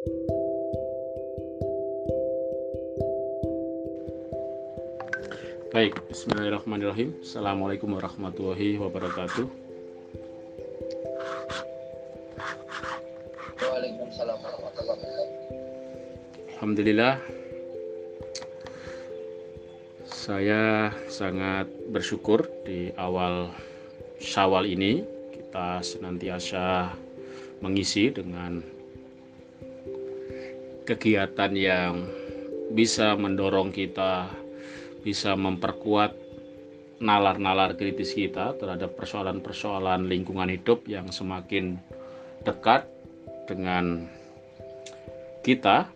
Baik, Bismillahirrahmanirrahim. Assalamualaikum warahmatullahi wabarakatuh. Waalaikumsalam warahmatullahi wabarakatuh. Alhamdulillah, saya sangat bersyukur di awal Syawal ini kita senantiasa mengisi dengan kegiatan yang bisa mendorong kita bisa memperkuat nalar-nalar kritis kita terhadap persoalan-persoalan lingkungan hidup yang semakin dekat dengan kita.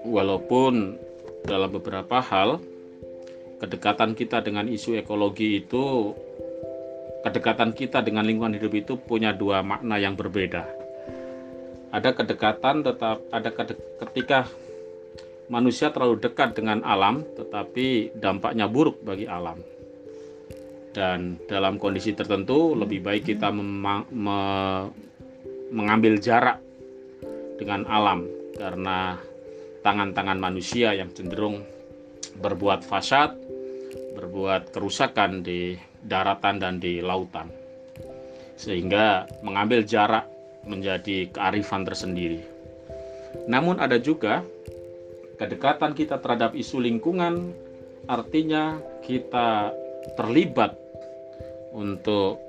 Walaupun dalam beberapa hal kedekatan kita dengan isu ekologi itu kedekatan kita dengan lingkungan hidup itu punya dua makna yang berbeda ada kedekatan tetap ada ketika manusia terlalu dekat dengan alam, tetapi dampaknya buruk bagi alam. Dan dalam kondisi tertentu, lebih baik kita me mengambil jarak dengan alam, karena tangan-tangan manusia yang cenderung berbuat fasad, berbuat kerusakan di daratan dan di lautan, sehingga mengambil jarak menjadi kearifan tersendiri. Namun, ada juga kedekatan kita terhadap isu lingkungan artinya kita terlibat untuk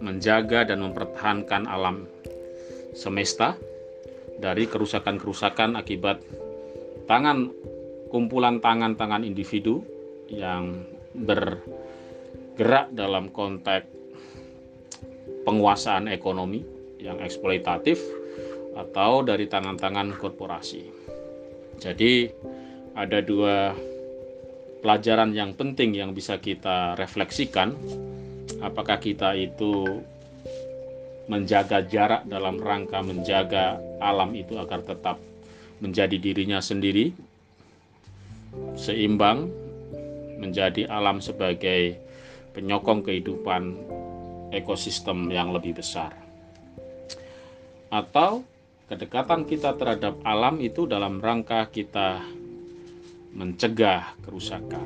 menjaga dan mempertahankan alam semesta dari kerusakan-kerusakan akibat tangan kumpulan tangan-tangan individu yang bergerak dalam konteks penguasaan ekonomi yang eksploitatif atau dari tangan-tangan korporasi. Jadi ada dua pelajaran yang penting yang bisa kita refleksikan. Apakah kita itu menjaga jarak dalam rangka menjaga alam itu agar tetap menjadi dirinya sendiri, seimbang, menjadi alam sebagai penyokong kehidupan ekosistem yang lebih besar. Atau kedekatan kita terhadap alam itu dalam rangka kita mencegah kerusakan.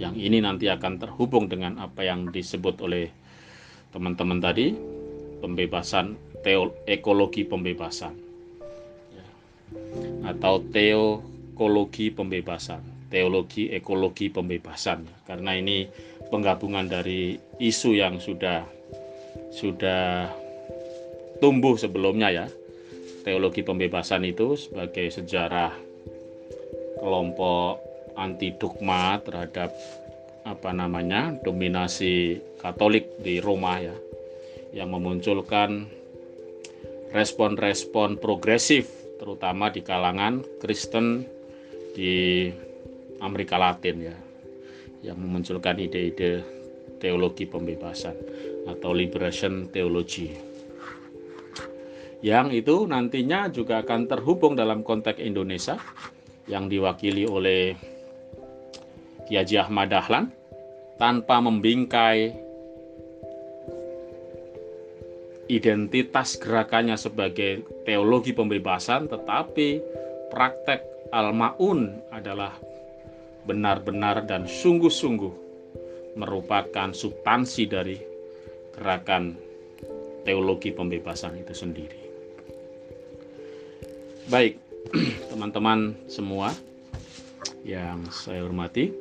Yang ini nanti akan terhubung dengan apa yang disebut oleh teman-teman tadi, pembebasan teo, ekologi pembebasan. Ya. Atau teokologi pembebasan, teologi ekologi pembebasan. Karena ini penggabungan dari isu yang sudah sudah tumbuh sebelumnya ya. Teologi pembebasan itu sebagai sejarah kelompok anti dogma terhadap apa namanya dominasi Katolik di Roma ya yang memunculkan respon-respon progresif terutama di kalangan Kristen di Amerika Latin ya yang memunculkan ide-ide teologi pembebasan atau liberation theology yang itu nantinya juga akan terhubung dalam konteks Indonesia yang diwakili oleh Kiai Ahmad Dahlan tanpa membingkai identitas gerakannya sebagai teologi pembebasan tetapi praktek al-maun adalah benar-benar dan sungguh-sungguh merupakan substansi dari gerakan teologi pembebasan itu sendiri. Baik, teman-teman semua yang saya hormati,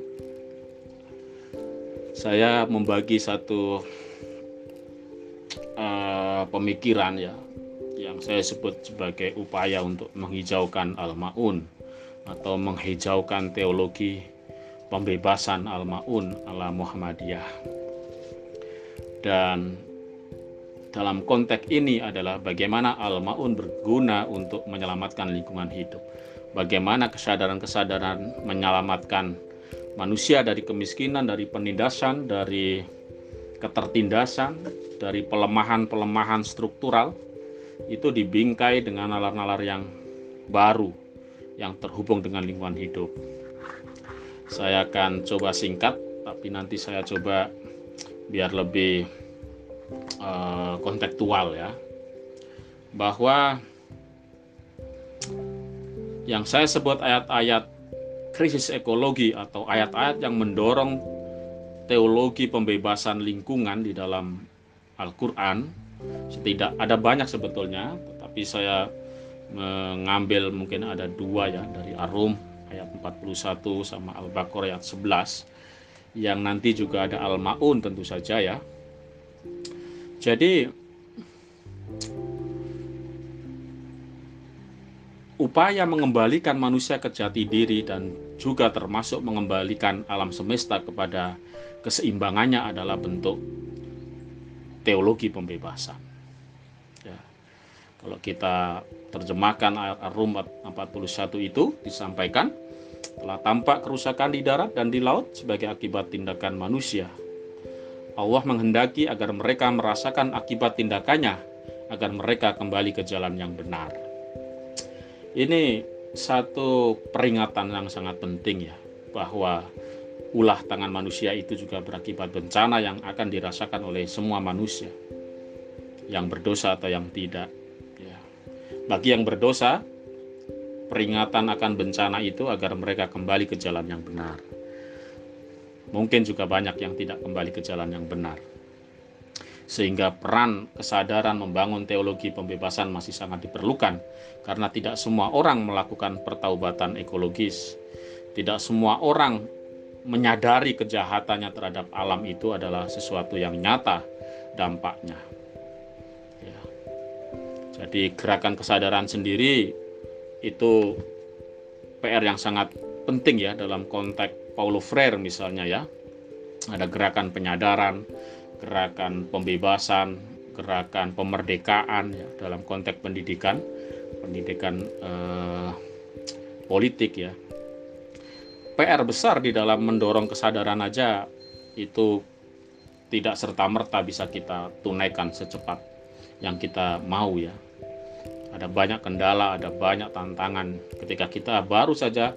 saya membagi satu uh, pemikiran ya yang saya sebut sebagai upaya untuk menghijaukan al-maun atau menghijaukan teologi pembebasan al-maun ala Muhammadiyah. Dan dalam konteks ini adalah bagaimana al-maun berguna untuk menyelamatkan lingkungan hidup. Bagaimana kesadaran-kesadaran menyelamatkan manusia dari kemiskinan, dari penindasan, dari ketertindasan, dari pelemahan-pelemahan struktural itu dibingkai dengan nalar-nalar yang baru yang terhubung dengan lingkungan hidup. Saya akan coba singkat, tapi nanti saya coba biar lebih uh, kontekstual ya bahwa yang saya sebut ayat-ayat krisis ekologi atau ayat-ayat yang mendorong teologi pembebasan lingkungan di dalam Al-Qur'an setidak ada banyak sebetulnya tetapi saya mengambil mungkin ada dua ya dari Arum ayat 41 sama Al-Baqarah ayat 11 yang nanti juga ada Al-Maun tentu saja ya. Jadi upaya mengembalikan manusia ke jati diri dan juga termasuk mengembalikan alam semesta kepada keseimbangannya adalah bentuk teologi pembebasan. Ya. Kalau kita terjemahkan ayat Ar-Rum 41 itu disampaikan telah tampak kerusakan di darat dan di laut sebagai akibat tindakan manusia. Allah menghendaki agar mereka merasakan akibat tindakannya agar mereka kembali ke jalan yang benar. Ini satu peringatan yang sangat penting ya bahwa ulah tangan manusia itu juga berakibat bencana yang akan dirasakan oleh semua manusia yang berdosa atau yang tidak. Ya. Bagi yang berdosa, peringatan akan bencana itu agar mereka kembali ke jalan yang benar. Mungkin juga banyak yang tidak kembali ke jalan yang benar. Sehingga peran kesadaran membangun teologi pembebasan masih sangat diperlukan karena tidak semua orang melakukan pertaubatan ekologis. Tidak semua orang menyadari kejahatannya terhadap alam itu adalah sesuatu yang nyata dampaknya. Ya. Jadi gerakan kesadaran sendiri itu PR yang sangat penting ya dalam konteks Paulo Freire misalnya ya. Ada gerakan penyadaran, gerakan pembebasan, gerakan pemerdekaan ya dalam konteks pendidikan, pendidikan eh, politik ya. PR besar di dalam mendorong kesadaran aja itu tidak serta-merta bisa kita tunaikan secepat yang kita mau ya ada banyak kendala, ada banyak tantangan ketika kita baru saja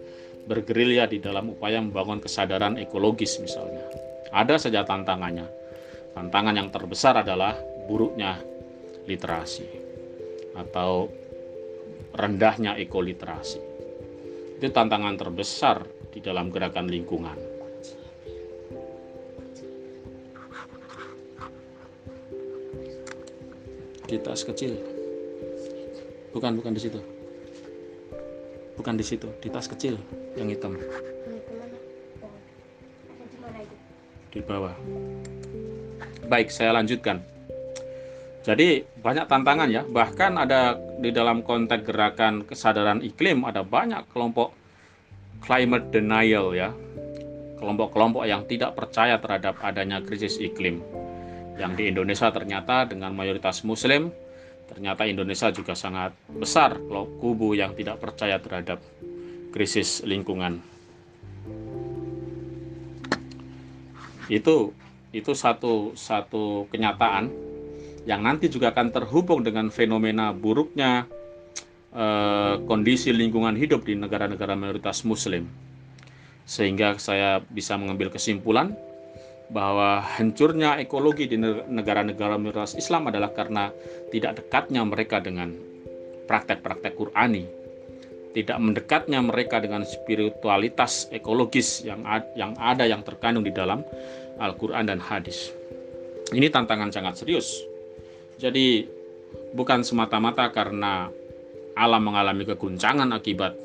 bergerilya di dalam upaya membangun kesadaran ekologis misalnya. Ada saja tantangannya. Tantangan yang terbesar adalah buruknya literasi atau rendahnya ekoliterasi. Itu tantangan terbesar di dalam gerakan lingkungan. Kita kecil. Bukan, bukan di situ. Bukan di situ, di tas kecil yang hitam. Di bawah. Baik, saya lanjutkan. Jadi banyak tantangan ya, bahkan ada di dalam konteks gerakan kesadaran iklim ada banyak kelompok climate denial ya. Kelompok-kelompok yang tidak percaya terhadap adanya krisis iklim. Yang di Indonesia ternyata dengan mayoritas muslim ternyata Indonesia juga sangat besar kalau kubu yang tidak percaya terhadap krisis lingkungan. Itu itu satu satu kenyataan yang nanti juga akan terhubung dengan fenomena buruknya eh, kondisi lingkungan hidup di negara-negara mayoritas muslim. Sehingga saya bisa mengambil kesimpulan bahwa hancurnya ekologi di negara-negara minoritas Islam adalah karena tidak dekatnya mereka dengan praktek-praktek Qurani, tidak mendekatnya mereka dengan spiritualitas ekologis yang yang ada yang terkandung di dalam Al-Qur'an dan hadis. Ini tantangan sangat serius. Jadi bukan semata-mata karena alam mengalami keguncangan akibat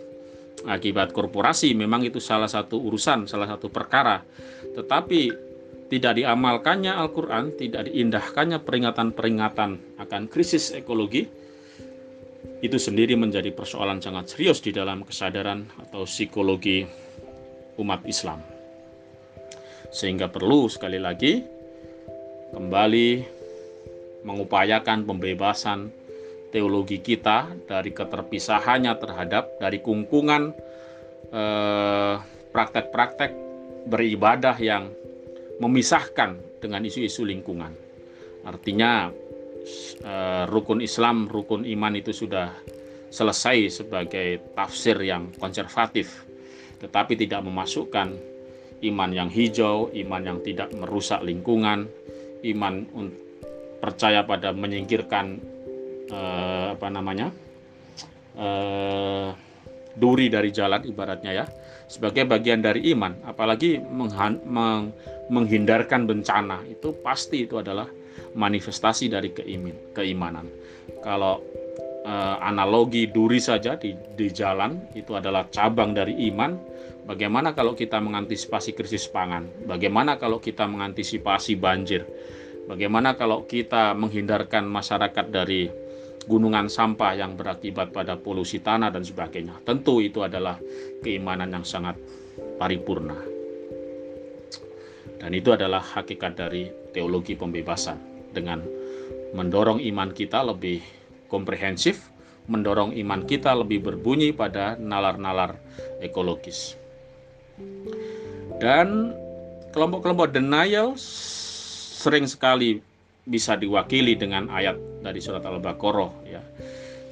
akibat korporasi memang itu salah satu urusan, salah satu perkara. Tetapi tidak diamalkannya Al-Quran, tidak diindahkannya peringatan-peringatan akan krisis ekologi, itu sendiri menjadi persoalan sangat serius di dalam kesadaran atau psikologi umat Islam. Sehingga perlu sekali lagi kembali mengupayakan pembebasan teologi kita dari keterpisahannya terhadap dari kungkungan eh, praktek-praktek eh, beribadah yang memisahkan dengan isu-isu lingkungan. Artinya eh, rukun Islam, rukun iman itu sudah selesai sebagai tafsir yang konservatif, tetapi tidak memasukkan iman yang hijau, iman yang tidak merusak lingkungan, iman percaya pada menyingkirkan eh, apa namanya eh, duri dari jalan ibaratnya ya sebagai bagian dari iman apalagi menghan, meng, menghindarkan bencana itu pasti itu adalah manifestasi dari keimin, keimanan kalau eh, analogi duri saja di, di jalan itu adalah cabang dari iman bagaimana kalau kita mengantisipasi krisis pangan bagaimana kalau kita mengantisipasi banjir bagaimana kalau kita menghindarkan masyarakat dari gunungan sampah yang berakibat pada polusi tanah dan sebagainya. Tentu itu adalah keimanan yang sangat paripurna. Dan itu adalah hakikat dari teologi pembebasan dengan mendorong iman kita lebih komprehensif, mendorong iman kita lebih berbunyi pada nalar-nalar ekologis. Dan kelompok-kelompok denial sering sekali bisa diwakili dengan ayat dari surat Al-Baqarah ya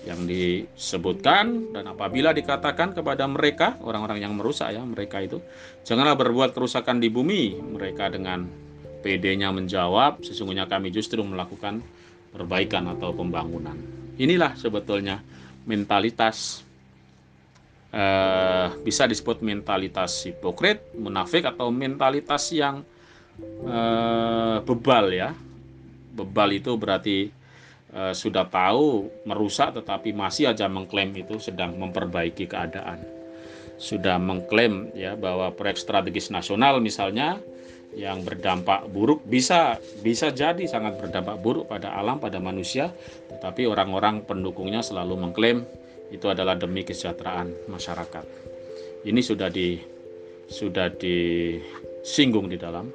yang disebutkan dan apabila dikatakan kepada mereka orang-orang yang merusak ya mereka itu janganlah berbuat kerusakan di bumi. Mereka dengan PD-nya menjawab sesungguhnya kami justru melakukan perbaikan atau pembangunan. Inilah sebetulnya mentalitas eh, bisa disebut mentalitas hipokrit munafik atau mentalitas yang eh, bebal ya. Bebal itu berarti e, sudah tahu merusak tetapi masih aja mengklaim itu sedang memperbaiki keadaan. Sudah mengklaim ya bahwa proyek strategis nasional misalnya yang berdampak buruk bisa bisa jadi sangat berdampak buruk pada alam pada manusia tetapi orang-orang pendukungnya selalu mengklaim itu adalah demi kesejahteraan masyarakat. Ini sudah di sudah disinggung di dalam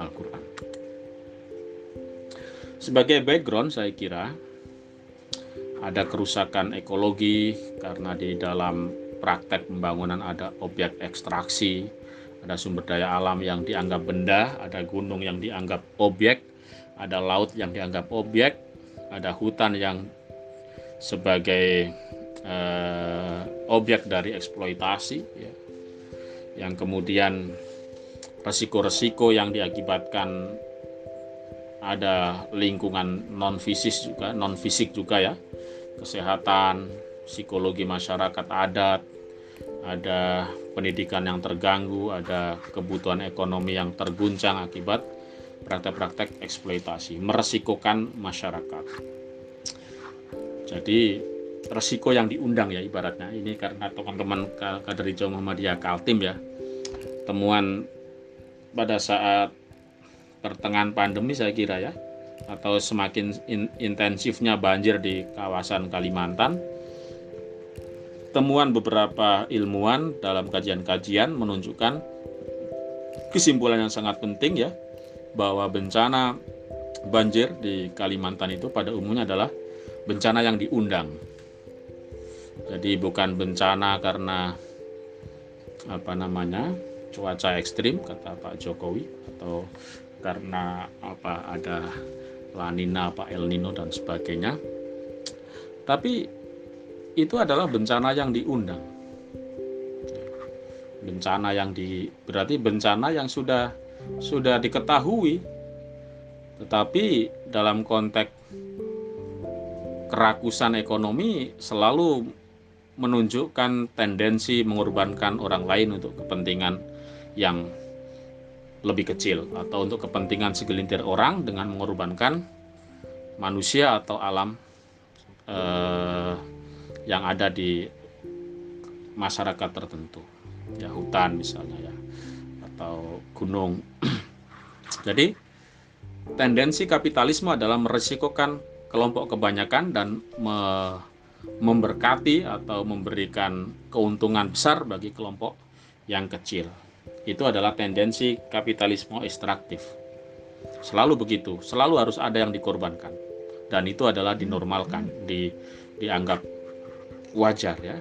Al-Qur'an. Sebagai background saya kira ada kerusakan ekologi karena di dalam praktek pembangunan ada objek ekstraksi, ada sumber daya alam yang dianggap benda, ada gunung yang dianggap objek, ada laut yang dianggap objek, ada hutan yang sebagai eh, objek dari eksploitasi, ya. yang kemudian resiko-resiko yang diakibatkan ada lingkungan non fisik juga non fisik juga ya. Kesehatan psikologi masyarakat adat ada pendidikan yang terganggu ada kebutuhan ekonomi yang terguncang akibat praktek-praktek eksploitasi meresikokan masyarakat. Jadi resiko yang diundang ya ibaratnya ini karena teman-teman kader hijau Muhammadiyah Kaltim ya temuan pada saat pertengahan pandemi saya kira ya atau semakin in, intensifnya banjir di kawasan Kalimantan temuan beberapa ilmuwan dalam kajian-kajian menunjukkan kesimpulan yang sangat penting ya bahwa bencana banjir di Kalimantan itu pada umumnya adalah bencana yang diundang. Jadi bukan bencana karena apa namanya cuaca ekstrim kata Pak Jokowi atau karena apa ada lanina apa El Nino dan sebagainya. Tapi itu adalah bencana yang diundang. Bencana yang di berarti bencana yang sudah sudah diketahui. Tetapi dalam konteks kerakusan ekonomi selalu menunjukkan tendensi mengorbankan orang lain untuk kepentingan yang lebih kecil atau untuk kepentingan segelintir orang dengan mengorbankan manusia atau alam eh, yang ada di masyarakat tertentu. Ya hutan misalnya ya atau gunung. Jadi tendensi kapitalisme adalah meresikokan kelompok kebanyakan dan me memberkati atau memberikan keuntungan besar bagi kelompok yang kecil itu adalah tendensi kapitalisme ekstraktif. Selalu begitu, selalu harus ada yang dikorbankan. Dan itu adalah dinormalkan, di, dianggap wajar ya.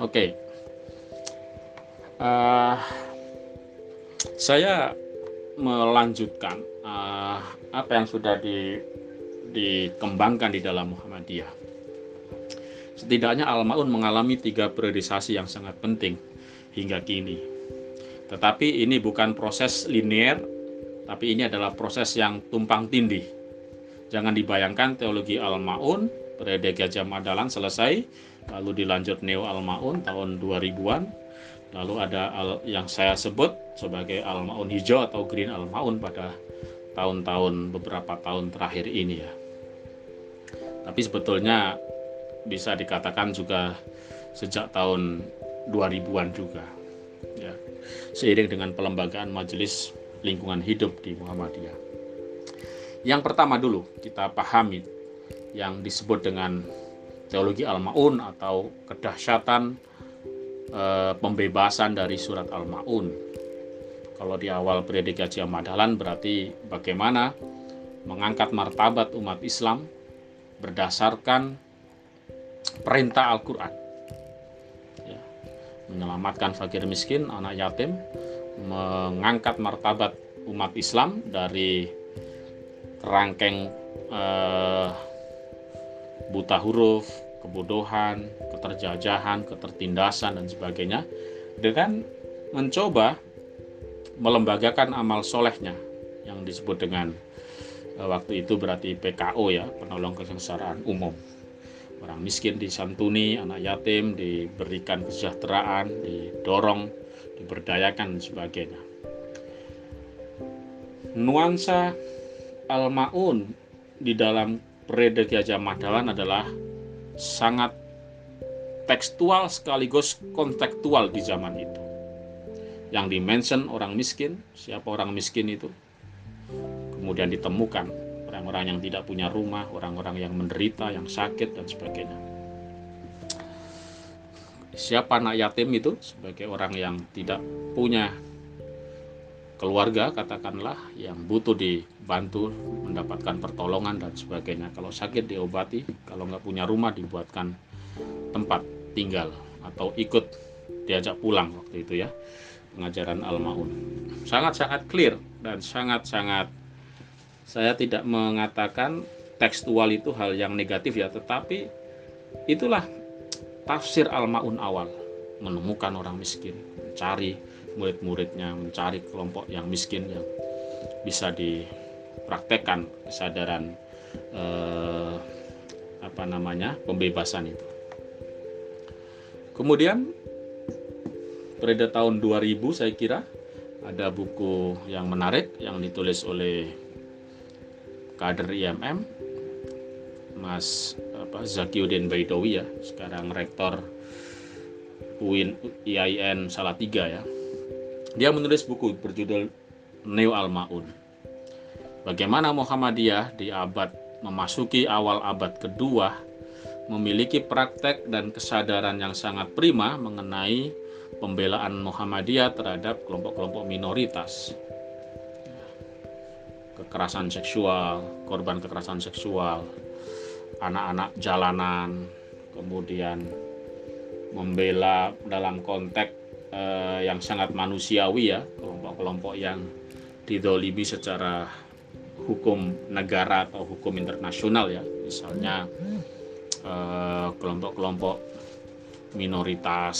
Oke. Okay. Uh, eh, saya melanjutkan uh, apa yang sudah di, dikembangkan di dalam Muhammadiyah. Setidaknya Al-Ma'un mengalami tiga periodisasi yang sangat penting hingga kini. Tetapi ini bukan proses linear, tapi ini adalah proses yang tumpang tindih. Jangan dibayangkan teologi Al-Ma'un periode Gajah Madalan selesai, lalu dilanjut Neo Al-Maun tahun 2000-an. Lalu ada al, yang saya sebut sebagai Al-Maun hijau atau Green Al-Maun pada tahun-tahun beberapa tahun terakhir ini ya. Tapi sebetulnya bisa dikatakan juga sejak tahun 2000-an juga. Ya. Seiring dengan pelembagaan Majelis Lingkungan Hidup di Muhammadiyah. Yang pertama dulu kita pahami yang disebut dengan teologi Al-Maun atau kedahsyatan e, pembebasan dari surat Al-Maun. Kalau di awal periode Gajah Madalan berarti bagaimana mengangkat martabat umat Islam berdasarkan perintah Al-Quran. Menyelamatkan fakir miskin, anak yatim, mengangkat martabat umat Islam dari kerangkeng eh, buta huruf, kebodohan, keterjajahan, ketertindasan dan sebagainya dengan mencoba melembagakan amal solehnya yang disebut dengan eh, waktu itu berarti PKO ya penolong kesengsaraan umum orang miskin disantuni anak yatim diberikan kesejahteraan didorong diberdayakan dan sebagainya nuansa al-maun di dalam periode Gajah Madalan adalah sangat tekstual sekaligus kontekstual di zaman itu. Yang dimention orang miskin, siapa orang miskin itu? Kemudian ditemukan orang-orang yang tidak punya rumah, orang-orang yang menderita, yang sakit dan sebagainya. Siapa anak yatim itu? Sebagai orang yang tidak punya keluarga katakanlah yang butuh dibantu mendapatkan pertolongan dan sebagainya. Kalau sakit diobati. Kalau nggak punya rumah dibuatkan tempat tinggal atau ikut diajak pulang waktu itu ya. Pengajaran Al-Maun. Sangat-sangat clear dan sangat-sangat saya tidak mengatakan tekstual itu hal yang negatif ya tetapi itulah tafsir Al-Maun awal menemukan orang miskin mencari murid-muridnya mencari kelompok yang miskin yang bisa dipraktekkan kesadaran eh, apa namanya pembebasan itu. Kemudian periode tahun 2000 saya kira ada buku yang menarik yang ditulis oleh kader IMM Mas apa Zakiuddin Baidowi ya sekarang rektor UIN IAIN Salatiga ya dia menulis buku berjudul Neo Al-Maun. Bagaimana Muhammadiyah di abad memasuki awal abad kedua memiliki praktek dan kesadaran yang sangat prima mengenai pembelaan Muhammadiyah terhadap kelompok-kelompok minoritas. Kekerasan seksual, korban kekerasan seksual, anak-anak jalanan, kemudian membela dalam konteks eh, yang sangat manusiawi ya kelompok-kelompok yang didolimi secara hukum negara atau hukum internasional ya. Misalnya eh, kelompok-kelompok minoritas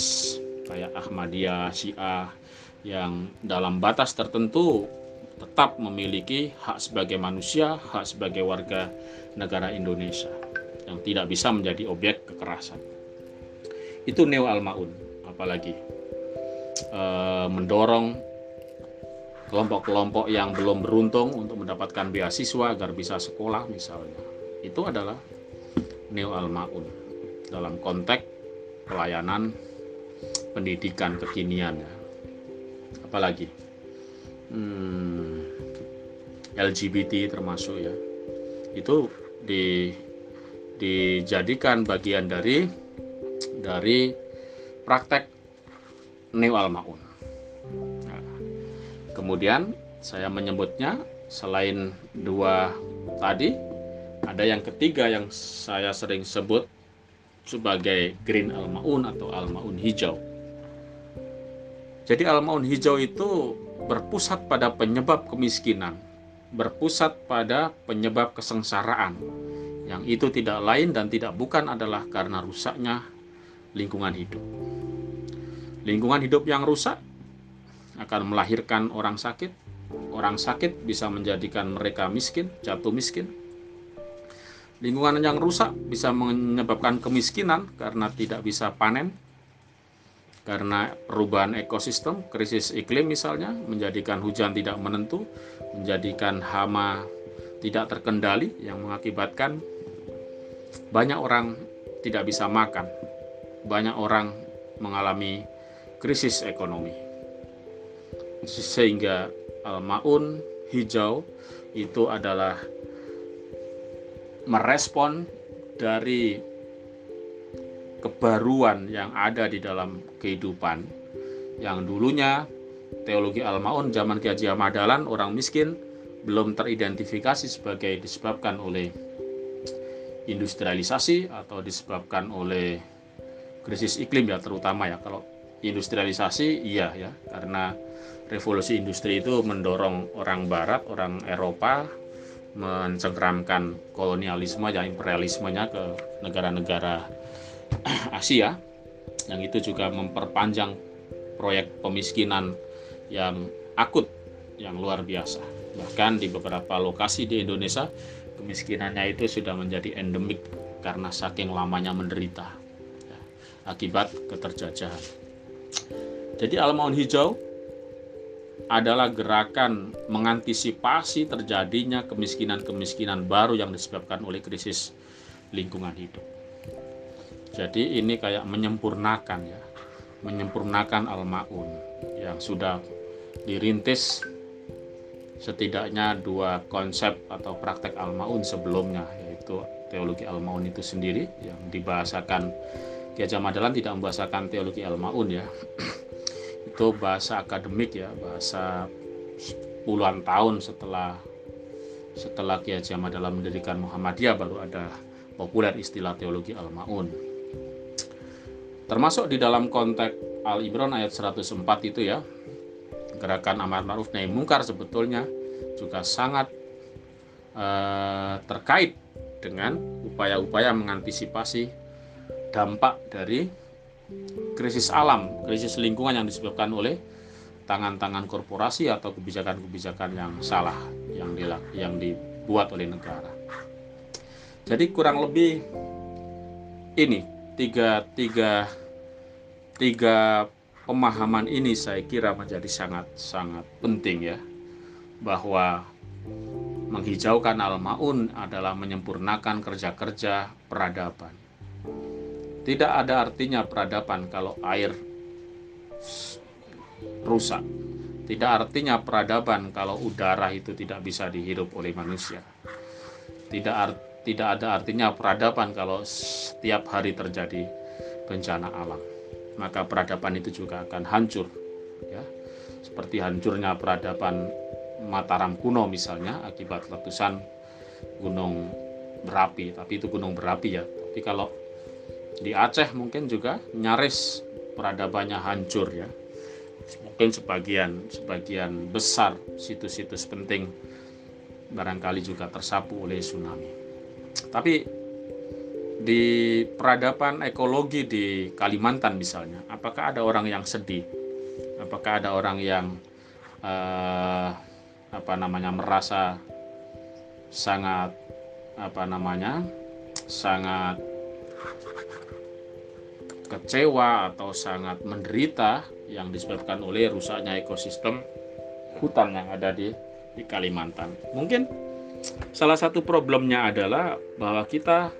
kayak Ahmadiyah, Syiah yang dalam batas tertentu tetap memiliki hak sebagai manusia, hak sebagai warga negara Indonesia yang tidak bisa menjadi objek kekerasan. Itu Neo Al-Maun, apalagi Eh, mendorong kelompok-kelompok yang belum beruntung untuk mendapatkan beasiswa agar bisa sekolah misalnya. Itu adalah Neo Al-Maun dalam konteks pelayanan pendidikan kekinian ya. Apalagi hmm, LGBT termasuk ya. Itu di dijadikan bagian dari dari praktek Neo Al-Maun. Nah, kemudian saya menyebutnya selain dua tadi, ada yang ketiga yang saya sering sebut sebagai Green Al-Maun atau Al-Maun hijau. Jadi Al-Maun hijau itu berpusat pada penyebab kemiskinan, berpusat pada penyebab kesengsaraan, yang itu tidak lain dan tidak bukan adalah karena rusaknya lingkungan hidup. Lingkungan hidup yang rusak akan melahirkan orang sakit. Orang sakit bisa menjadikan mereka miskin, jatuh miskin. Lingkungan yang rusak bisa menyebabkan kemiskinan karena tidak bisa panen, karena perubahan ekosistem, krisis iklim misalnya, menjadikan hujan tidak menentu, menjadikan hama tidak terkendali yang mengakibatkan banyak orang tidak bisa makan, banyak orang mengalami krisis ekonomi. Sehingga Al-Maun hijau itu adalah merespon dari kebaruan yang ada di dalam kehidupan. Yang dulunya teologi Al-Maun zaman Ki Haji Madalan orang miskin belum teridentifikasi sebagai disebabkan oleh industrialisasi atau disebabkan oleh krisis iklim ya terutama ya. Kalau industrialisasi iya ya karena revolusi industri itu mendorong orang barat orang Eropa mencengkeramkan kolonialisme ya imperialismenya ke negara-negara Asia yang itu juga memperpanjang proyek pemiskinan yang akut yang luar biasa bahkan di beberapa lokasi di Indonesia kemiskinannya itu sudah menjadi endemik karena saking lamanya menderita ya, akibat keterjajahan jadi Almaun Hijau adalah gerakan mengantisipasi terjadinya kemiskinan-kemiskinan baru yang disebabkan oleh krisis lingkungan hidup. Jadi ini kayak menyempurnakan ya, menyempurnakan Al-Maun yang sudah dirintis setidaknya dua konsep atau praktek Al-Maun sebelumnya yaitu teologi Al-Maun itu sendiri yang dibahasakan. Ki Madalan tidak membahasakan teologi Al-Maun ya. Itu bahasa akademik ya bahasa puluhan tahun setelah setelah Kiai Haji dalam mendirikan Muhammadiyah baru ada populer istilah teologi al-maun termasuk di dalam konteks Al Imran ayat 104 itu ya gerakan amar ma'ruf nahi mungkar sebetulnya juga sangat eh, terkait dengan upaya-upaya mengantisipasi dampak dari krisis alam, krisis lingkungan yang disebabkan oleh tangan-tangan korporasi atau kebijakan-kebijakan yang salah yang di, yang dibuat oleh negara. Jadi kurang lebih ini tiga tiga tiga pemahaman ini saya kira menjadi sangat sangat penting ya bahwa menghijaukan al-maun adalah menyempurnakan kerja-kerja peradaban tidak ada artinya peradaban kalau air rusak. Tidak artinya peradaban kalau udara itu tidak bisa dihirup oleh manusia. Tidak art, tidak ada artinya peradaban kalau setiap hari terjadi bencana alam. Maka peradaban itu juga akan hancur. Ya. Seperti hancurnya peradaban Mataram kuno misalnya akibat letusan gunung berapi. Tapi itu gunung berapi ya. Tapi kalau di Aceh mungkin juga nyaris peradabannya hancur ya mungkin sebagian sebagian besar situs-situs penting barangkali juga tersapu oleh tsunami tapi di peradaban ekologi di Kalimantan misalnya apakah ada orang yang sedih apakah ada orang yang eh, apa namanya merasa sangat apa namanya sangat kecewa atau sangat menderita yang disebabkan oleh rusaknya ekosistem hutan yang ada di, di Kalimantan. Mungkin salah satu problemnya adalah bahwa kita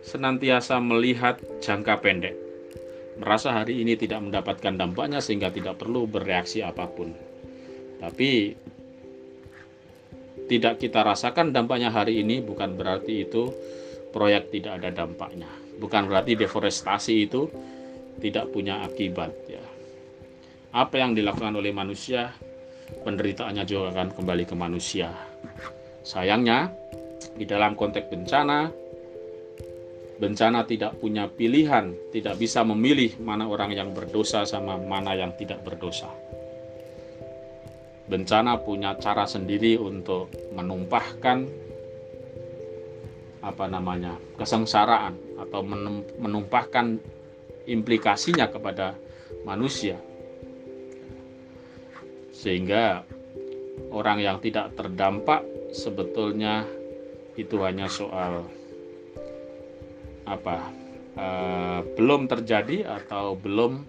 senantiasa melihat jangka pendek. Merasa hari ini tidak mendapatkan dampaknya sehingga tidak perlu bereaksi apa pun. Tapi tidak kita rasakan dampaknya hari ini bukan berarti itu proyek tidak ada dampaknya. Bukan berarti deforestasi itu tidak punya akibat ya. Apa yang dilakukan oleh manusia, penderitaannya juga akan kembali ke manusia. Sayangnya, di dalam konteks bencana, bencana tidak punya pilihan, tidak bisa memilih mana orang yang berdosa sama mana yang tidak berdosa. Bencana punya cara sendiri untuk menumpahkan apa namanya kesengsaraan atau menumpahkan implikasinya kepada manusia. Sehingga orang yang tidak terdampak sebetulnya itu hanya soal apa uh, belum terjadi atau belum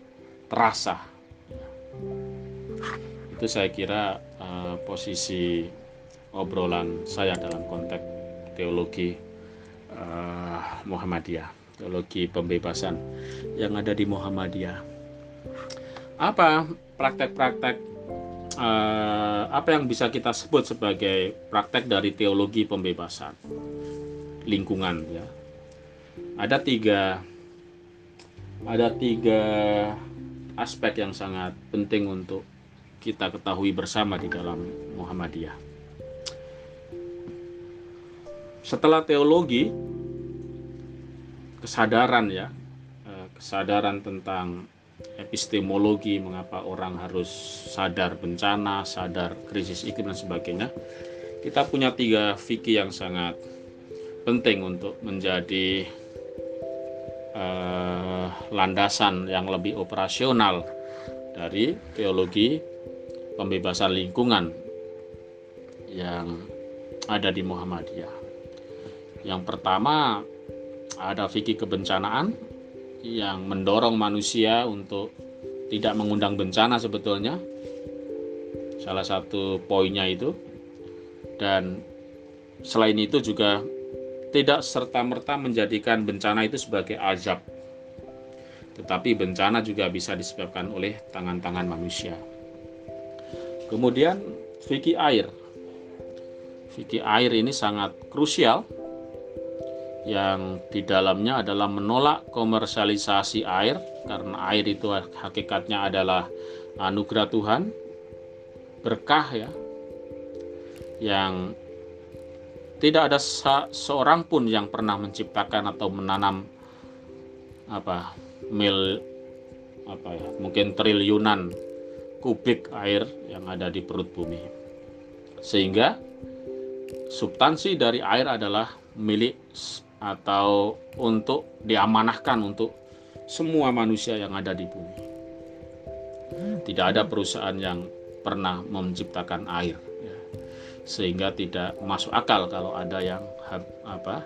terasa. Itu saya kira uh, posisi obrolan saya dalam konteks teologi uh, Muhammadiyah teologi pembebasan yang ada di Muhammadiyah. Apa praktek-praktek uh, apa yang bisa kita sebut sebagai praktek dari teologi pembebasan? Lingkungan ya ada tiga ada tiga aspek yang sangat penting untuk kita ketahui bersama di dalam Muhammadiyah. Setelah teologi, kesadaran ya, eh, kesadaran tentang epistemologi, mengapa orang harus sadar bencana, sadar krisis iklim dan sebagainya. Kita punya tiga fikih yang sangat penting untuk menjadi uh, landasan yang lebih operasional dari teologi pembebasan lingkungan yang ada di Muhammadiyah. Yang pertama ada fikih kebencanaan yang mendorong manusia untuk tidak mengundang bencana sebetulnya. Salah satu poinnya itu dan selain itu juga tidak serta-merta menjadikan bencana itu sebagai azab. Tetapi bencana juga bisa disebabkan oleh tangan-tangan manusia. Kemudian fikih air. Fikih air ini sangat krusial yang di dalamnya adalah menolak komersialisasi air karena air itu hakikatnya adalah anugerah Tuhan berkah ya yang tidak ada seorang pun yang pernah menciptakan atau menanam apa mil apa ya mungkin triliunan kubik air yang ada di perut bumi. Sehingga substansi dari air adalah milik atau untuk diamanahkan untuk semua manusia yang ada di bumi. Tidak ada perusahaan yang pernah menciptakan air sehingga tidak masuk akal kalau ada yang apa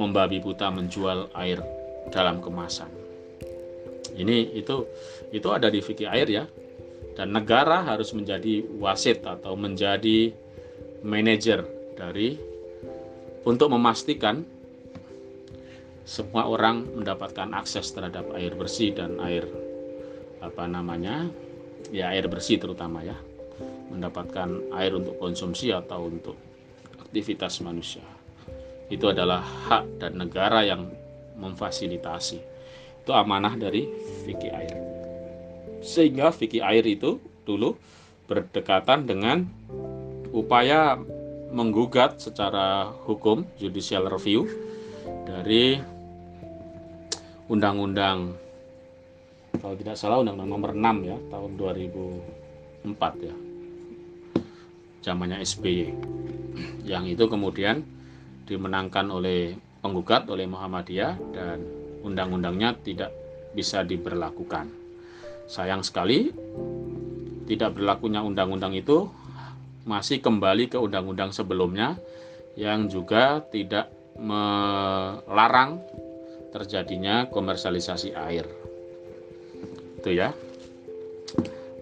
membabi buta menjual air dalam kemasan. Ini itu itu ada di fikih air ya. Dan negara harus menjadi wasit atau menjadi manajer dari untuk memastikan semua orang mendapatkan akses terhadap air bersih dan air apa namanya ya air bersih terutama ya mendapatkan air untuk konsumsi atau untuk aktivitas manusia. Itu adalah hak dan negara yang memfasilitasi. Itu amanah dari fikih air. Sehingga fikih air itu dulu berdekatan dengan upaya menggugat secara hukum judicial review dari undang-undang kalau tidak salah undang-undang nomor 6 ya tahun 2004 ya zamannya SBY yang itu kemudian dimenangkan oleh penggugat oleh Muhammadiyah dan undang-undangnya tidak bisa diberlakukan. Sayang sekali tidak berlakunya undang-undang itu masih kembali ke undang-undang sebelumnya yang juga tidak melarang terjadinya komersialisasi air. Itu ya.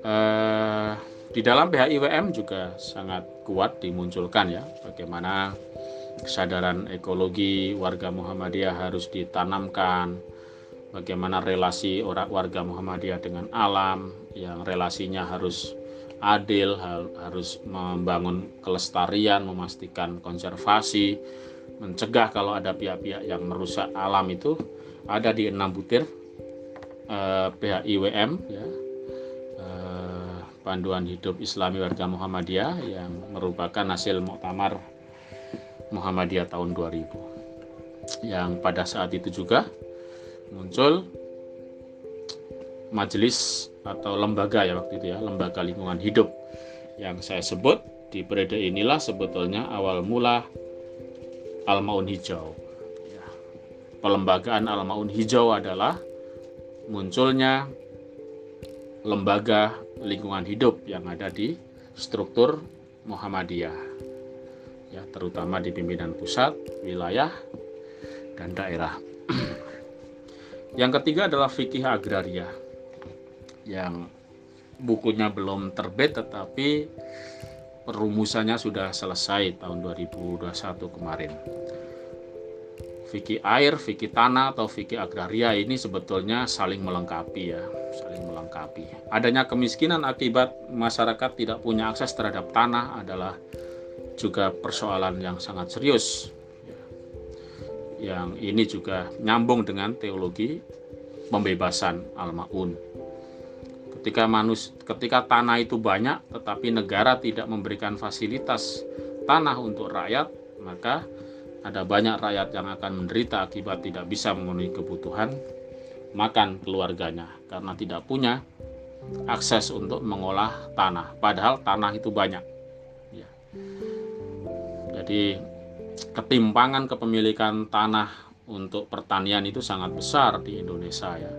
Eh, di dalam PHIWM juga sangat kuat dimunculkan ya bagaimana kesadaran ekologi warga Muhammadiyah harus ditanamkan bagaimana relasi orang warga Muhammadiyah dengan alam yang relasinya harus adil harus membangun kelestarian memastikan konservasi mencegah kalau ada pihak-pihak yang merusak alam itu. Ada di enam butir eh, PHIWM ya Panduan Hidup Islami Warga Muhammadiyah yang merupakan hasil Muktamar Muhammadiyah tahun 2000 yang pada saat itu juga muncul majelis atau lembaga ya waktu itu ya lembaga lingkungan hidup yang saya sebut. Di periode inilah sebetulnya awal mula Al-Maun Hijau. Ya. pelembagaan Al-Maun Hijau adalah munculnya lembaga lingkungan hidup yang ada di struktur Muhammadiyah ya terutama di pimpinan pusat, wilayah dan daerah. Yang ketiga adalah fikih agraria yang bukunya belum terbit tetapi perumusannya sudah selesai tahun 2021 kemarin. Fikih air, fikih tanah atau fikih agraria ini sebetulnya saling melengkapi ya, saling melengkapi. Adanya kemiskinan akibat masyarakat tidak punya akses terhadap tanah adalah juga persoalan yang sangat serius. Yang ini juga nyambung dengan teologi pembebasan al-maun. Ketika manus, ketika tanah itu banyak tetapi negara tidak memberikan fasilitas tanah untuk rakyat, maka ada banyak rakyat yang akan menderita akibat tidak bisa memenuhi kebutuhan makan keluarganya karena tidak punya akses untuk mengolah tanah. Padahal tanah itu banyak. Ya. Jadi ketimpangan kepemilikan tanah untuk pertanian itu sangat besar di Indonesia ya.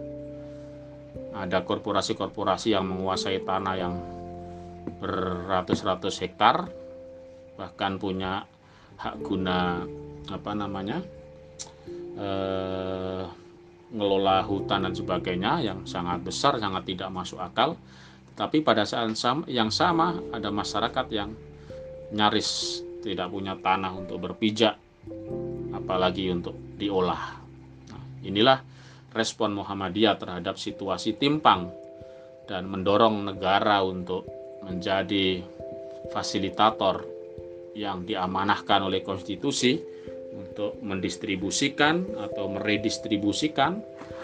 Ada korporasi-korporasi yang menguasai tanah yang beratus-ratus hektar bahkan punya hak guna apa namanya eh, ngelola hutan dan sebagainya yang sangat besar sangat tidak masuk akal. Tapi pada saat yang sama ada masyarakat yang nyaris tidak punya tanah untuk berpijak apalagi untuk diolah. Nah, inilah respon Muhammadiyah terhadap situasi timpang dan mendorong negara untuk menjadi fasilitator yang diamanahkan oleh konstitusi untuk mendistribusikan atau meredistribusikan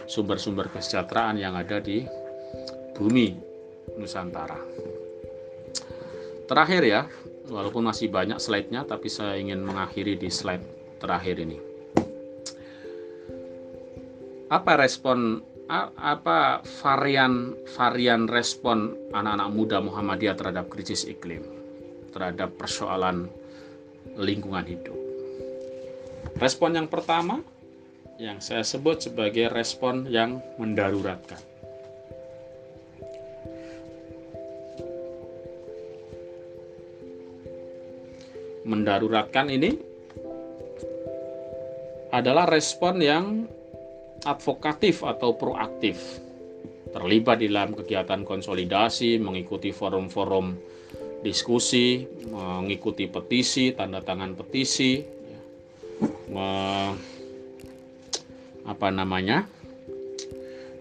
sumber-sumber kesejahteraan yang ada di bumi Nusantara. Terakhir ya, walaupun masih banyak slide-nya, tapi saya ingin mengakhiri di slide terakhir ini. Apa respon apa varian varian respon anak-anak muda Muhammadiyah terhadap krisis iklim, terhadap persoalan lingkungan hidup? Respon yang pertama yang saya sebut sebagai respon yang mendaruratkan. Mendaruratkan ini adalah respon yang advokatif atau proaktif. Terlibat di dalam kegiatan konsolidasi, mengikuti forum-forum diskusi, mengikuti petisi, tanda tangan petisi, me, apa namanya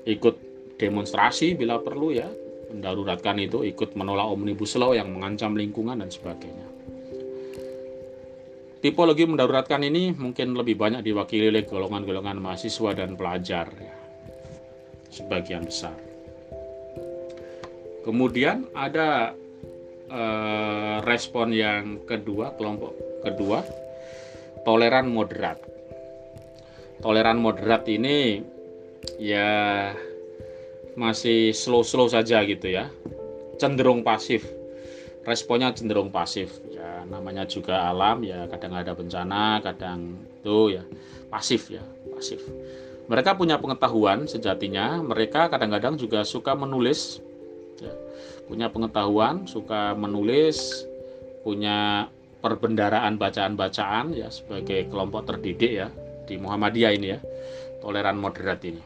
ikut demonstrasi bila perlu ya mendaruratkan itu ikut menolak omnibus law yang mengancam lingkungan dan sebagainya tipologi mendaruratkan ini mungkin lebih banyak diwakili oleh golongan-golongan mahasiswa dan pelajar ya. sebagian besar kemudian ada eh, respon yang kedua kelompok kedua toleran moderat. Toleran moderat ini ya masih slow-slow saja gitu ya. Cenderung pasif. Responnya cenderung pasif. Ya namanya juga alam ya kadang ada bencana, kadang itu ya pasif ya, pasif. Mereka punya pengetahuan sejatinya, mereka kadang-kadang juga suka menulis ya. Punya pengetahuan, suka menulis, punya perbendaraan bacaan-bacaan ya sebagai kelompok terdidik ya di Muhammadiyah ini ya toleran moderat ini.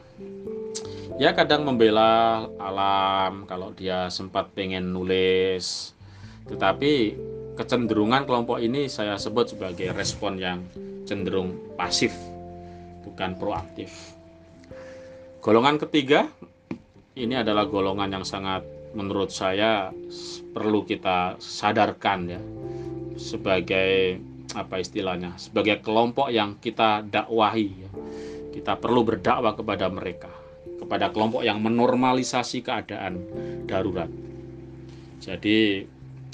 Ya kadang membela alam kalau dia sempat pengen nulis. Tetapi kecenderungan kelompok ini saya sebut sebagai respon yang cenderung pasif bukan proaktif. Golongan ketiga ini adalah golongan yang sangat menurut saya perlu kita sadarkan ya sebagai apa istilahnya sebagai kelompok yang kita dakwahi ya. kita perlu berdakwah kepada mereka kepada kelompok yang menormalisasi keadaan darurat. Jadi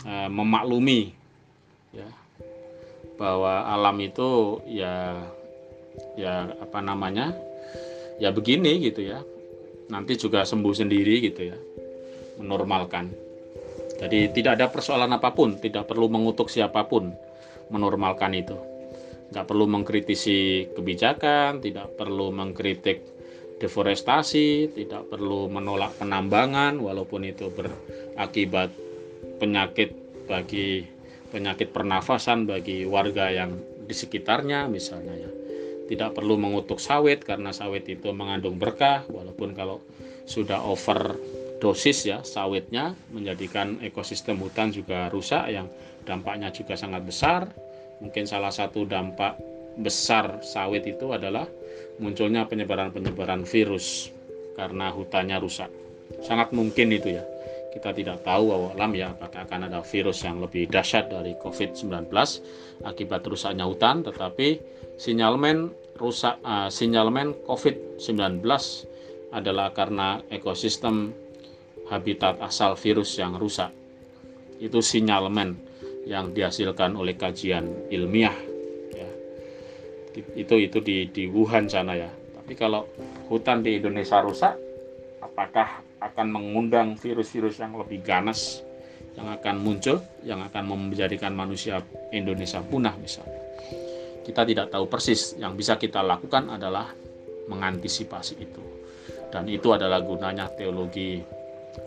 eh, memaklumi ya bahwa alam itu ya ya apa namanya ya begini gitu ya. Nanti juga sembuh sendiri gitu ya menormalkan jadi tidak ada persoalan apa pun, tidak perlu mengutuk siapa pun menormalkan itu. Tidak perlu mengkritisi kebijakan, tidak perlu mengkritik deforestasi, tidak perlu menolak penambangan walaupun itu berakibat penyakit bagi penyakit pernafasan bagi warga yang di sekitarnya misalnya ya. tidak perlu mengutuk sawit karena sawit itu mengandung berkah walaupun kalau sudah over dosis ya sawitnya menjadikan ekosistem hutan juga rusak yang dampaknya juga sangat besar. Mungkin salah satu dampak besar sawit itu adalah munculnya penyebaran-penyebaran virus karena hutannya rusak. Sangat mungkin itu ya. Kita tidak tahu alam ya apakah akan ada virus yang lebih dahsyat dari COVID-19 akibat rusaknya hutan tetapi sinyalmen rusak uh, sinyalmen COVID-19 adalah karena ekosistem habitat asal virus yang rusak itu sinyalmen yang dihasilkan oleh kajian ilmiah ya. itu itu di di Wuhan sana ya tapi kalau hutan di Indonesia rusak apakah akan mengundang virus-virus yang lebih ganas yang akan muncul, yang akan menjadikan manusia Indonesia punah misalnya. Kita tidak tahu persis, yang bisa kita lakukan adalah mengantisipasi itu. Dan itu adalah gunanya teologi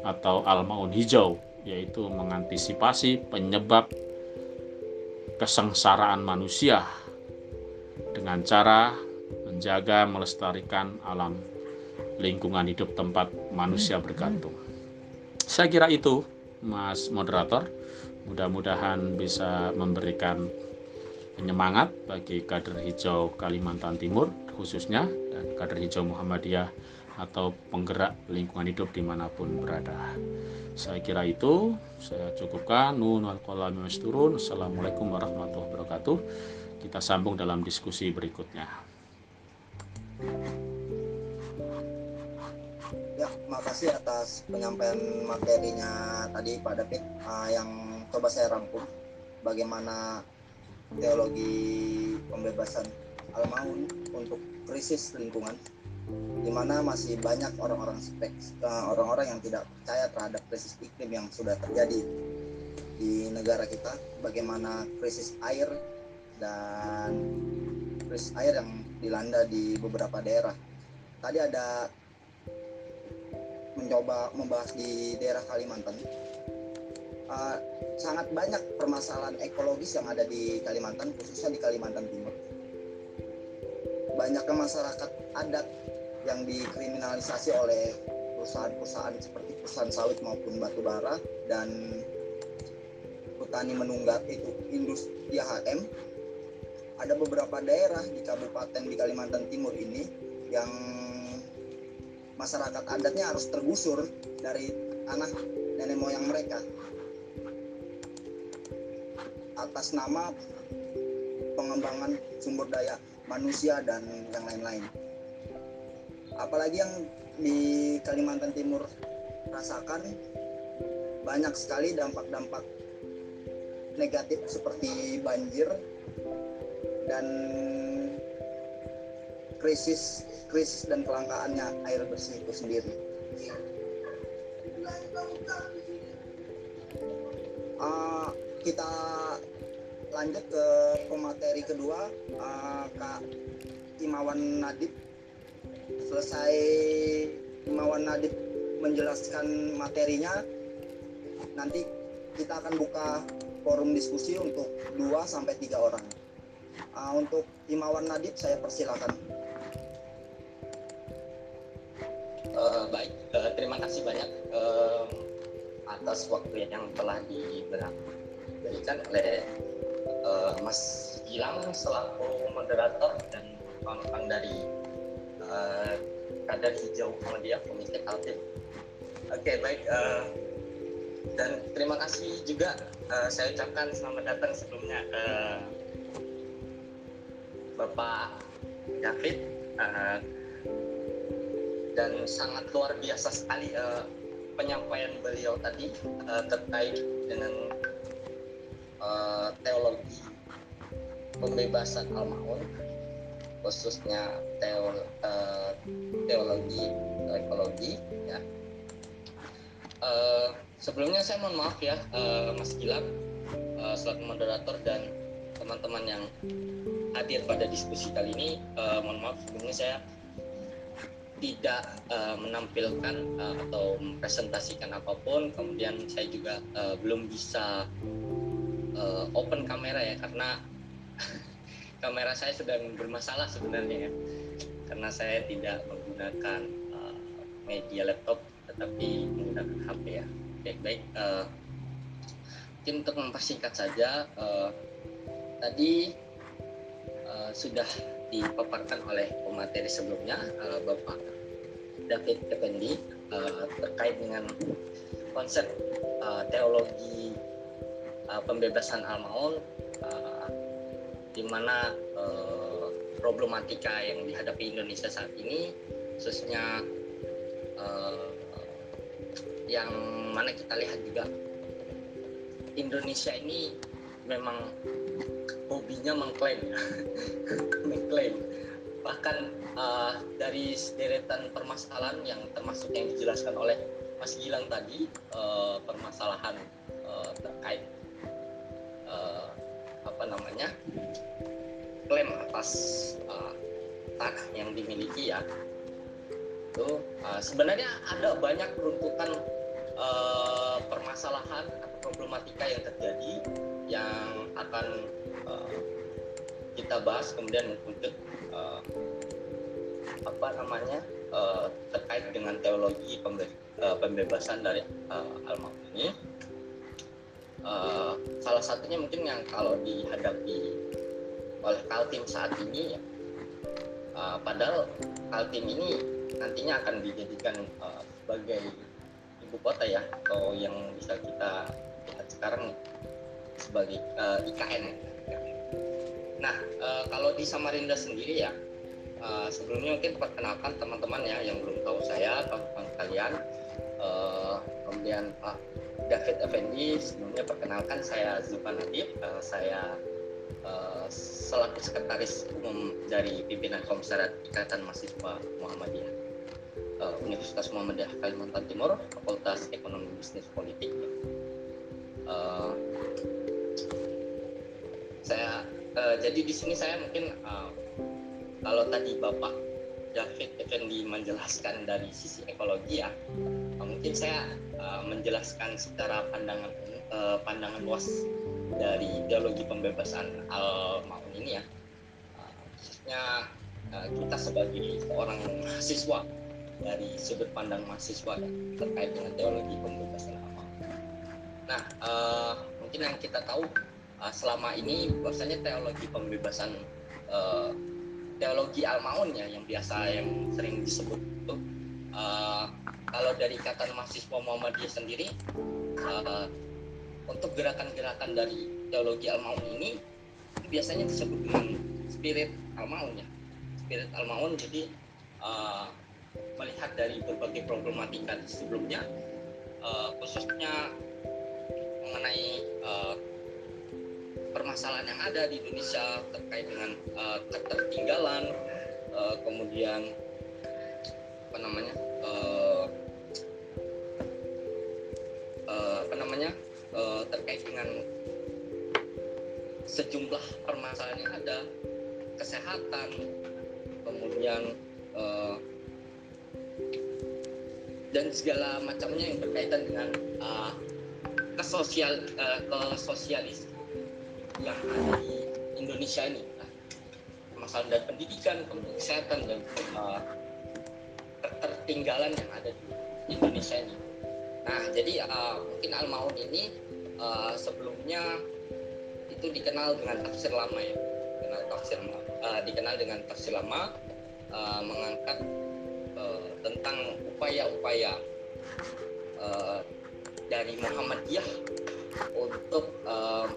atau al-maun hijau, yaitu mengantisipasi penyebab kesengsaraan manusia dengan cara menjaga melestarikan alam lingkungan hidup tempat manusia bergantung. Saya kira itu, Mas Moderator. Mudah-mudahan bisa memberikan penyemangat bagi kader hijau Kalimantan Timur khususnya dan kader hijau Muhammadiyah atau penggerak lingkungan hidup di mana pun berada. Saya kira itu, saya cukupkan. Nun wal Assalamualaikum warahmatullahi wabarakatuh. Kita sambung dalam diskusi berikutnya. makasih atas penyampaian materinya tadi Pak David uh, yang coba saya rangkum bagaimana teologi pembebasan Al-Maun untuk krisis lingkungan di mana masih banyak orang-orang uh, orang-orang yang tidak percaya terhadap krisis iklim yang sudah terjadi di negara kita. Bagaimana krisis air dan krisis air yang dilanda di beberapa daerah. Tadi ada mencoba membahas di daerah Kalimantan. Uh, sangat banyak permasalahan ekologis yang ada di Kalimantan khususnya di Kalimantan Timur. Banyaknya masyarakat adat yang dikriminalisasi oleh perusahaan-perusahaan seperti perusahaan sawit maupun batu bara dan petani menunggak itu industri HM ada beberapa daerah di kabupaten di Kalimantan Timur ini yang masyarakat adatnya harus tergusur dari tanah nenek moyang mereka atas nama pengembangan sumber daya manusia dan yang lain-lain. Apalagi yang di Kalimantan Timur rasakan banyak sekali dampak-dampak negatif seperti banjir dan krisis krisis dan kelangkaannya air bersih itu sendiri. Uh, kita lanjut ke pemateri kedua uh, Kak Imawan Nadib selesai Imawan Nadib menjelaskan materinya nanti kita akan buka forum diskusi untuk 2 sampai tiga orang. Uh, untuk Imawan Nadib saya persilakan. Uh, baik, uh, terima kasih banyak uh, atas waktu yang telah diberikan oleh uh, Mas Gilang selaku moderator dan kawan dari uh, kader hijau Komite Kaltim. Oke, okay, baik. Uh, dan terima kasih juga uh, saya ucapkan selamat datang sebelumnya uh, Bapak David. Uh, dan sangat luar biasa sekali uh, penyampaian beliau tadi uh, terkait dengan uh, teologi pembebasan al-maun khususnya teol, uh, teologi ekologi ya. Uh, sebelumnya saya mohon maaf ya uh, Mas Gilang uh, selaku moderator dan teman-teman yang hadir pada diskusi kali ini uh, mohon maaf sebelumnya saya tidak uh, menampilkan uh, atau mempresentasikan apa pun. Kemudian saya juga uh, belum bisa uh, open kamera ya karena kamera saya sedang bermasalah sebenarnya ya. Karena saya tidak menggunakan uh, media laptop tetapi menggunakan HP ya. Baik baik uh, mungkin untuk mempersingkat saja uh, tadi uh, sudah dipaparkan oleh pemateri sebelumnya uh, Bapak David Effendi uh, terkait dengan konsep uh, teologi uh, pembebasan al-maun uh, di mana uh, problematika yang dihadapi Indonesia saat ini khususnya uh, yang mana kita lihat juga Indonesia ini memang hobinya mengklaim mengklaim. Bahkan uh, dari deretan permasalahan yang termasuk yang dijelaskan oleh Mas Gilang tadi uh, permasalahan uh, terkait apa namanya klaim atas uh, tanah yang dimiliki ya. Itu uh, sebenarnya ada banyak runtutan uh, permasalahan atau problematika yang terjadi yang akan uh, kita bahas kemudian untuk uh, apa namanya uh, terkait dengan teologi pembe pembebasan dari uh, al ini uh, salah satunya mungkin yang kalau dihadapi oleh Kaltim saat ini ya uh, padahal Kaltim ini nantinya akan dijadikan uh, sebagai ibu kota ya atau yang bisa kita lihat sekarang sebagai uh, IKN nah uh, kalau di Samarinda sendiri ya uh, sebelumnya mungkin perkenalkan teman-teman ya yang belum tahu saya teman-teman kalian. Uh, kemudian Pak David Effendi sebelumnya perkenalkan saya Zulfan Nadib uh, saya uh, selaku sekretaris umum dari pimpinan Komisariat Ikatan Mahasiswa Muhammadiyah uh, Universitas Muhammadiyah Kalimantan Timur Fakultas Ekonomi Bisnis Politik. Uh, saya uh, jadi di sini saya mungkin uh, kalau tadi Bapak David Effendi menjelaskan dari sisi ekologi ya mungkin saya uh, menjelaskan secara pandangan uh, pandangan luas dari ideologi pembebasan al maun ini ya. Uh, khususnya uh, kita sebagai seorang mahasiswa dari sudut pandang mahasiswa ya, terkait dengan teologi pembebasan al maun nah uh, mungkin yang kita tahu uh, selama ini bahwasanya teologi pembebasan uh, teologi al maun ya yang biasa yang sering disebut itu uh, kalau dari ikatan mahasiswa Muhammadiyah sendiri uh, untuk gerakan-gerakan dari teologi al maun ini biasanya disebut dengan spirit al maun ya spirit al maun jadi uh, melihat dari berbagai problematika sebelumnya uh, khususnya mengenai uh, permasalahan yang ada di Indonesia terkait dengan uh, ketertinggalan uh, kemudian apa namanya uh, apa namanya uh, terkait dengan sejumlah permasalahan yang ada kesehatan kemudian uh, dan segala macamnya yang berkaitan dengan uh, kesosial uh, kesosialis yang ada di Indonesia ini masalah dari pendidikan kemudian kesehatan dan uh, ketertinggalan yang ada di Indonesia ini. Nah, jadi uh, mungkin Al-Maun ini uh, sebelumnya itu dikenal dengan tafsir lama ya, dikenal tafsir uh, dikenal dengan tafsir lama uh, mengangkat uh, tentang upaya-upaya uh, dari Muhammadiyah untuk uh,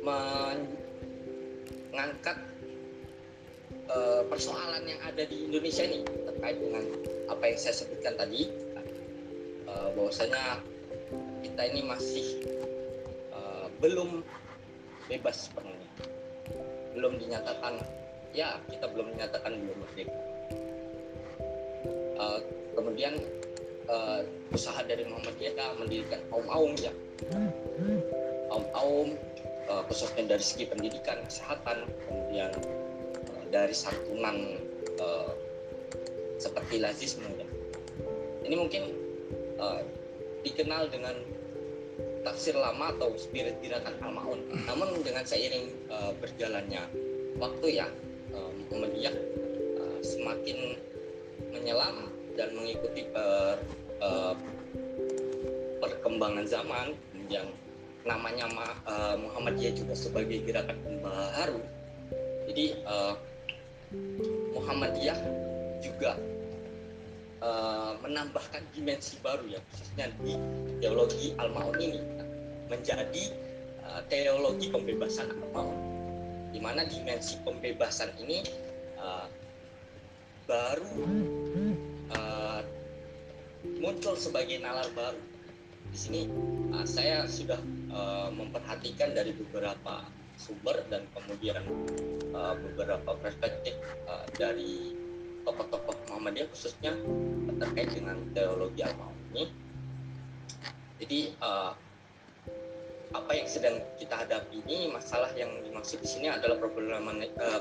mengangkat persoalan yang ada di Indonesia ini terkait dengan apa yang saya sebutkan tadi bahwasanya kita ini masih uh, belum bebas sepenuhnya. Belum dinyatakan ya kita belum dinyatakan belum merdeka uh, kemudian uh, usaha dari Muhammadiyah mendirikan kaum aum ya. Kaum aum uh, khususnya dari segi pendidikan kesehatan kemudian uh, dari santunan uh, seperti lazisme ya. ini mungkin uh, dikenal dengan tafsir lama atau spirit gerakan Al-Maun. Namun dengan seiring uh, berjalannya waktu ya, uh, Muhammadiyah uh, semakin menyelam dan mengikuti per, uh, perkembangan zaman yang namanya uh, Muhammadiyah juga sebagai gerakan baru. Jadi uh, Muhammadiyah juga uh, menambahkan dimensi baru ya khususnya di teologi al-maun ini. Menjadi uh, teologi pembebasan al-maun. Di mana dimensi pembebasan ini uh, baru uh, muncul sebagai nalar baru. Di sini uh, saya sudah uh, memperhatikan dari beberapa sumber dan kemudian uh, beberapa perspektif uh, dari tokoh-tokoh Muhammadiyah khususnya terkait dengan teologi al ini. Jadi uh, apa yang sedang kita hadapi ini masalah yang dimaksud di sini adalah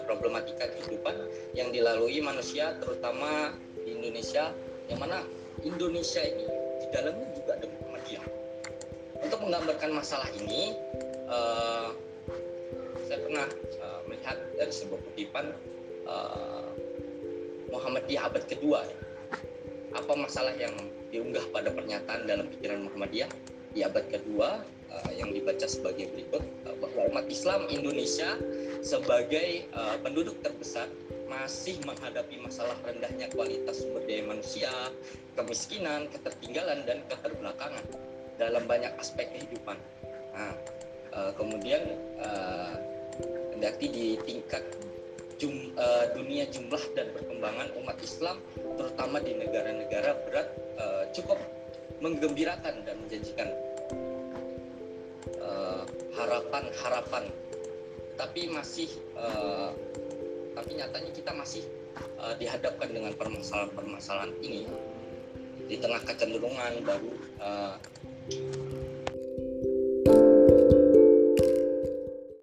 problematika kehidupan yang dilalui manusia terutama di Indonesia yang mana Indonesia ini di dalamnya juga ada Muhammadiyah. Untuk menggambarkan masalah ini, uh, saya pernah uh, melihat dari sebuah kutipan uh, Muhammadiyah abad kedua. Ya. Apa masalah yang diunggah pada pernyataan dalam pikiran Muhammadiyah di abad kedua uh, yang dibaca sebagai berikut uh, bahwa umat Islam Indonesia sebagai uh, penduduk terbesar masih menghadapi masalah rendahnya kualitas sumber daya manusia, kemiskinan, ketertinggalan dan keterbelakangan dalam banyak aspek kehidupan. Nah, kemudian uh, di tingkat jum, uh, dunia jumlah dan perkembangan umat Islam terutama di negara-negara berat uh, cukup menggembirakan dan menjanjikan harapan-harapan. Uh, tapi masih uh, tapi nyatanya kita masih uh, dihadapkan dengan permasalahan-permasalahan ini. Di tengah kecenderungan baru uh,